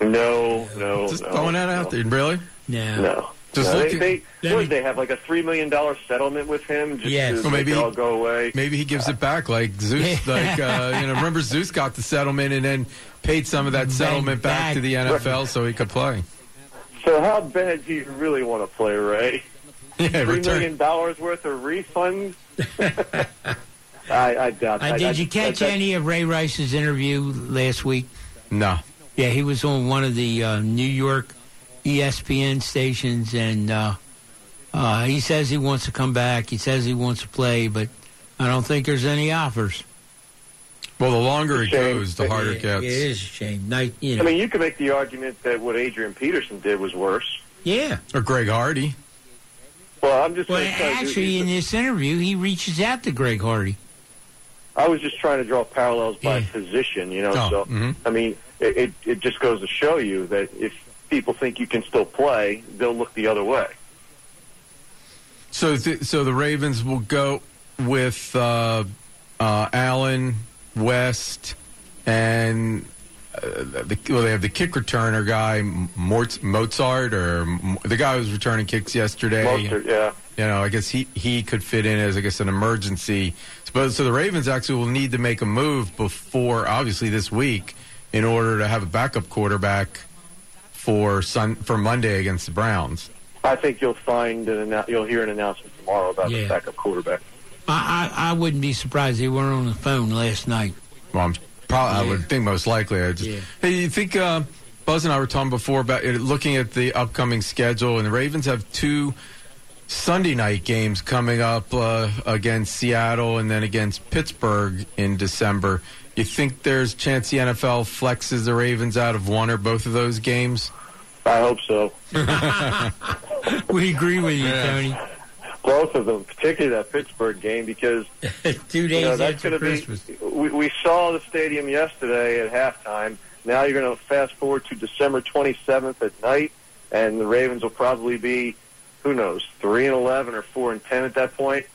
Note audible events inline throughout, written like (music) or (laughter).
No, no, (laughs) Just no, throwing that no, out there, really? No. No. Just No, look they, at- they, Let what me- they have like a three million dollar settlement with him? Just Yes. to Well, maybe make it he- all go away. Maybe he gives it back like Zeus. (laughs) like uh, you know, remember Zeus got the settlement and then paid some of that settlement back, back. to the NFL so he could play. So how bad do you really want to play, Ray? (laughs) Yeah, Three return. million dollars worth of refunds? I, I doubt. Uh, I, did I- you catch that- any of Ray Rice's interview last week? No. Yeah, he was on one of the uh, New York ESPN stations, and uh, uh, he says he wants to come back. He says he wants to play, but I don't think there's any offers. Well, the longer it goes, the harder it gets. It is a shame. Night, you I mean, you could make the argument that what Adrian Peterson did was worse. yeah. Or Greg Hardy. Well, I'm just Well, gonna tell you- actually, in this interview, he reaches out to Greg Hardy. I was just trying to draw parallels by Yeah. position, you know. Oh, so mhm. I mean, it, it just goes to show you that if people think you can still play, they'll look the other way. So, th- so the Ravens will go with uh, uh, Allen, West, and uh, the, well, they have the kick returner guy, Mort- Mostert, or M- the guy who was returning kicks yesterday. Most, yeah. You know, I guess he, he could fit in as I guess an emergency. So, so the Ravens actually will need to make a move before, obviously, this week in order to have a backup quarterback for sun for Monday against the Browns. I think you'll find an you'll hear an announcement tomorrow about Yeah. the backup quarterback. I, I, I wouldn't be surprised they weren't on the phone last night. Well, I'm probably, I would think most likely. I just, Yeah. Hey, you think uh, Buzz and I were talking before about it, looking at the upcoming schedule, and the Ravens have two Sunday night games coming up uh, against Seattle and then against Pittsburgh in December. You think there's chance the NFL flexes the Ravens out of one or both of those games? I hope so. (laughs) We agree with you, Tony. Both of them, particularly that Pittsburgh game, because (laughs) Two days you know, that's after going to Christmas. be. We, we saw the stadium yesterday at halftime. Now you're going to fast forward to December 27th at night, and the Ravens will probably be, who knows, three and 11 or four and 10 at that.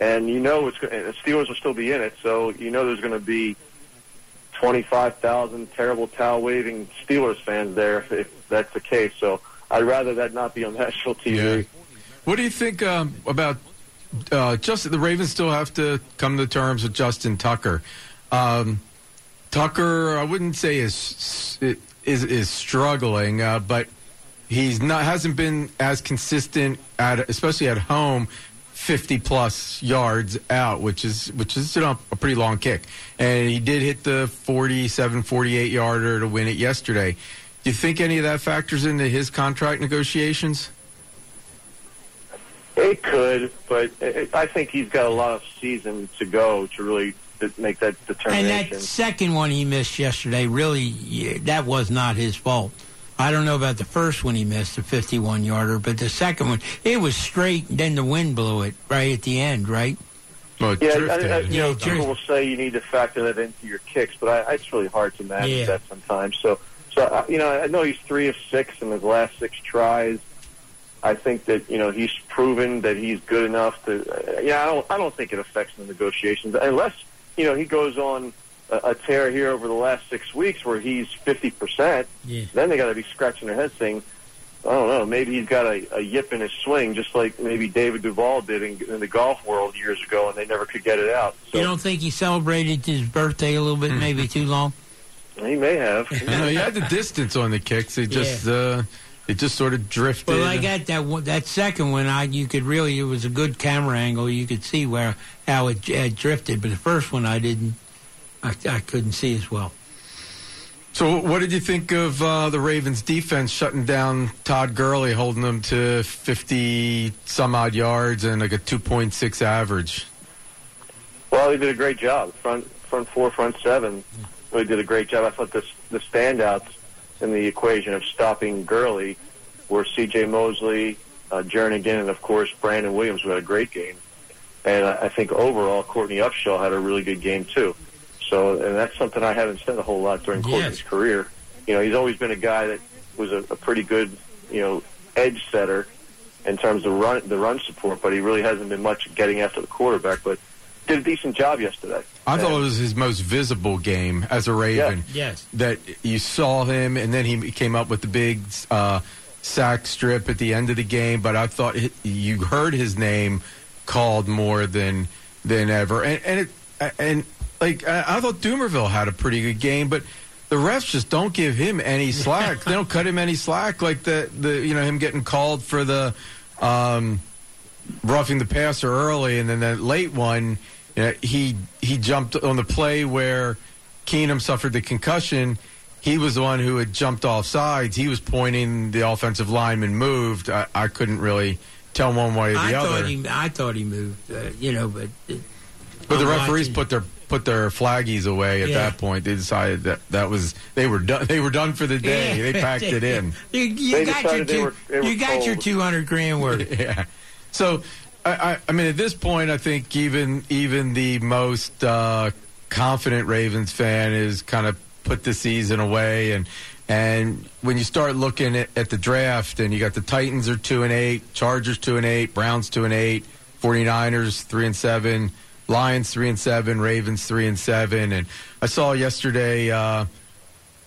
And you know it's the Steelers will still be in it, so you know there's going to be 25,000 terrible towel waving Steelers fans there if, if that's the case. So I'd rather that not be on national TV. Yeah. What do you think um, about uh, just the Ravens still have to come to terms with Justin Tucker? Um, Tucker, I wouldn't say is is is struggling, uh, but he's not hasn't been as consistent at especially at home. 50 plus yards out, which is which is you know, a pretty long kick. And he did hit the 47 48 yarder to win it yesterday. Do you think any of that factors into his contract negotiations? It could, but it, I think he's got a lot of season to go to really make that determination. And that second one he missed yesterday, really, that was not his fault. I don't know about the first one he missed, the 51 yarder, but the second one, it was straight, and then the wind blew it right at the end, right? Well, it yeah, I. I, you know, Yeah, people will say you need to factor that into your kicks, but I, it's really hard to manage Yeah. that sometimes. So, so uh, you know, I know he's three of six in his last six tries. I think that you know he's proven that he's good enough to. Uh, yeah, I don't. I don't think it affects the negotiations unless you know he goes on a, a tear here over the last six weeks where he's fifty percent. Yeah. Then they got to be scratching their heads saying, I don't know, maybe he's got a, a yip in his swing, just like maybe David Duval did in, in the golf world years ago, and they never could get it out. So You don't think he celebrated his birthday a little bit, maybe too long? he may have. (laughs) You know, he had the distance on the kicks. It just uh, it just sort of drifted. Well, I got that one, that second one. I you could really it was a good camera angle. You could see where how it, it drifted, but the first one I didn't. I, I couldn't see as well. so, what did you think of uh, the Ravens' defense shutting down Todd Gurley, holding them to fifty some odd yards and like a two point six average? Well, he did a great job. Front front four, front seven. Really did a great job. I thought this the standouts in the equation of stopping Gurley were C.J. Mosley, uh, Jernigan, and of course Brandon Williams, who had a great game. And I I think overall, Courtney Upshaw had a really good game too. So, and that's something I haven't said a whole lot during Yes. Courtney's career. You know, he's always been a guy that was a, a pretty good, you know, edge setter in terms of run the run support, but he really hasn't been much getting after the quarterback. But did a decent job yesterday. I thought it was his most visible game as a Raven. Yes. That you saw him, and then he came up with the big uh, sack strip at the end of the game. But I thought it, you heard his name called more than than ever, and and it, and like I, I thought Dumervil had a pretty good game, but. The refs just don't give him any slack. they don't cut him any slack, like the, the you know him getting called for the um, roughing the passer early, and then that late one, you know, he he jumped on the play where Keenum suffered the concussion. He was the one who had jumped off sides. He was pointing. The offensive lineman moved. I, I couldn't really tell one way or the I other. thought he, I thought he moved. Uh, you know, but uh, but the I'm referees watching. put their put their flaggies away at Yeah. that point. They decided that that was they were done. They were done for the day. Yeah. They packed it in. (laughs) You, you got your decided they two, were- they were you got your two hundred grand worth. (laughs) yeah. So, I, I, I mean, at this point, I think even even the most uh, confident Ravens fan is kind of put the season away, and and when you start looking at, at the draft, and you got the Titans are two and eight, Chargers two and eight, Browns two and eight, 49ers three and seven, Lions three and seven, Ravens three and seven, and I saw yesterday. Uh,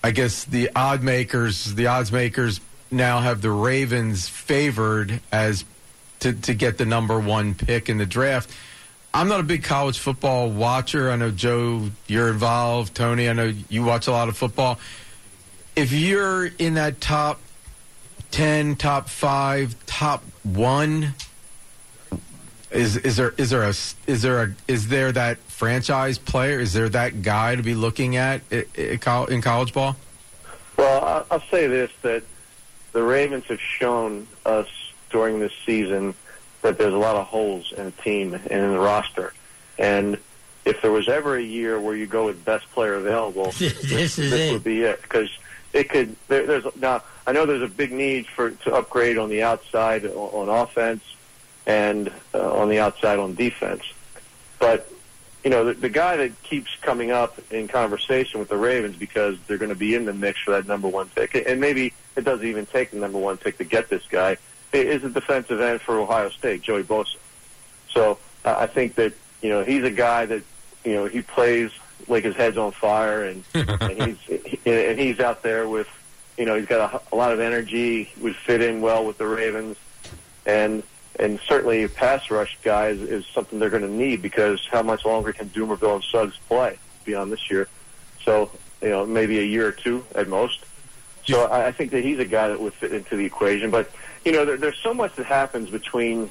I guess the odd makers, the odds makers now have the Ravens favored as to, to get the number one pick in the draft. I'm not a big college football watcher. I know Joe, you're involved. Tony, I know you watch a lot of football. If you're in that top ten, top five, top one, is is there is there a is there a is there that franchise player? Is there that guy to be looking at i- i- col- in college ball? Well, I- I'll say this: that the Ravens have shown us during this season that there's a lot of holes in the team and in the roster. And if there was ever a year where you go with best player available, (laughs) this is this it. would be it because it could. There, there's now. I know there's a big need for to upgrade on the outside o- on offense and uh, on the outside on defense, but you know the, the guy that keeps coming up in conversation with the Ravens because they're going to be in the mix for that number one pick, and maybe it doesn't even take the number one pick to get this guy. Is a defensive end for Ohio State, Joey Bosa. So uh, I think that you know he's a guy that you know he plays like his head's on fire, and, (laughs) and he's he, and he's out there with you know he's got a, a lot of energy. Would fit in well with the Ravens, and and certainly pass rush guys is, something they're going to need because how much longer can Dumervil and Suggs play beyond this year? So you know maybe a year or two at most. So I, I think that he's a guy that would fit into the equation. But you know there, there's so much that happens between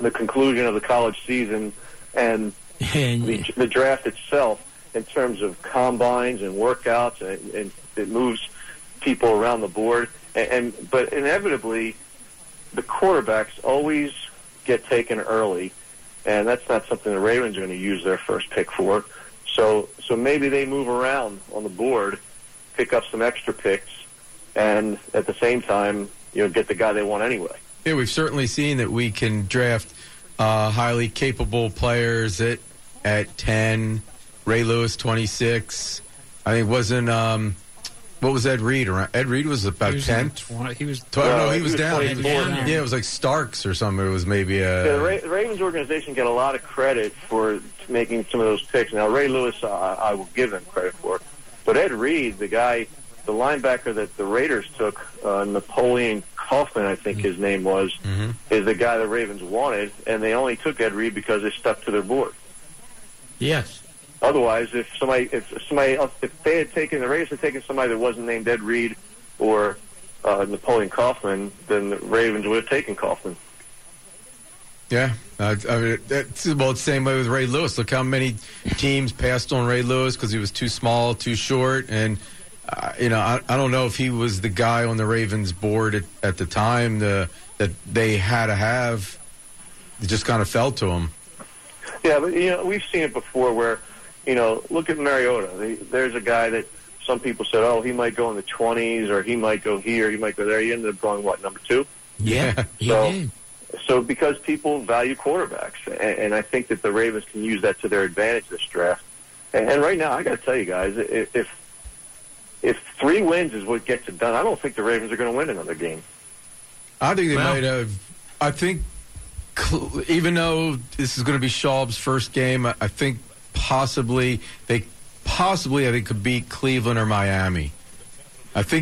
the conclusion of the college season and (laughs) And the, the draft itself in terms of combines and workouts, and, and it moves people around the board. And, and but inevitably, the quarterbacks always get taken early, and that's not something the Ravens are going to use their first pick for. So, so maybe they move around on the board, pick up some extra picks, and at the same time, you know, get the guy they want anyway. Yeah, we've certainly seen that we can draft uh, highly capable players at at ten. Ray Lewis, twenty six. I think wasn't um, what was Ed Reed? Around? Ed Reed was about He was in ten. 20 he was Tw- no, Uh, he he was was down. 24. Down. Yeah, it was like Starks or something. It was maybe a. Yeah, the, Ra- the Ravens organization get a lot of credit for making some of those picks. Now, Ray Lewis, uh, I will give him credit for, but Ed Reed, the guy, the linebacker that the Raiders took, uh, Napoleon Kaufman, I think his name was, Mhm. is the guy the Ravens wanted, and they only took Ed Reed because they stuck to their board. yes, Otherwise, if somebody, if somebody else, if they had taken the Raiders had taken somebody that wasn't named Ed Reed or uh, Napoleon Kaufman, then the Ravens would have taken Kaufman. Yeah, uh, I mean, that's it's the same way with Ray Lewis. Look how many teams passed on Ray Lewis because he was too small, too short, and uh, you know, I, I don't know if he was the guy on the Ravens board at, at the time the, that they had to have. It just kind of fell to him. Yeah, but you know we've seen it before where, you know, look at Mariota. They, there's a guy that some people said, oh, he might go in the 20s or he might go here, he might go there. He ended up going what number two. yeah, Yeah. he So- did. So because people value quarterbacks, and, and I think that the Ravens can use that to their advantage this draft. And, and right now, I got to tell you guys, i- if if three wins is what gets it done, I don't think the Ravens are going to win another game. I think they Well- might have. I think even though this is going to be Schaub's first game, I, I think possibly they possibly I think could beat Cleveland or Miami. I think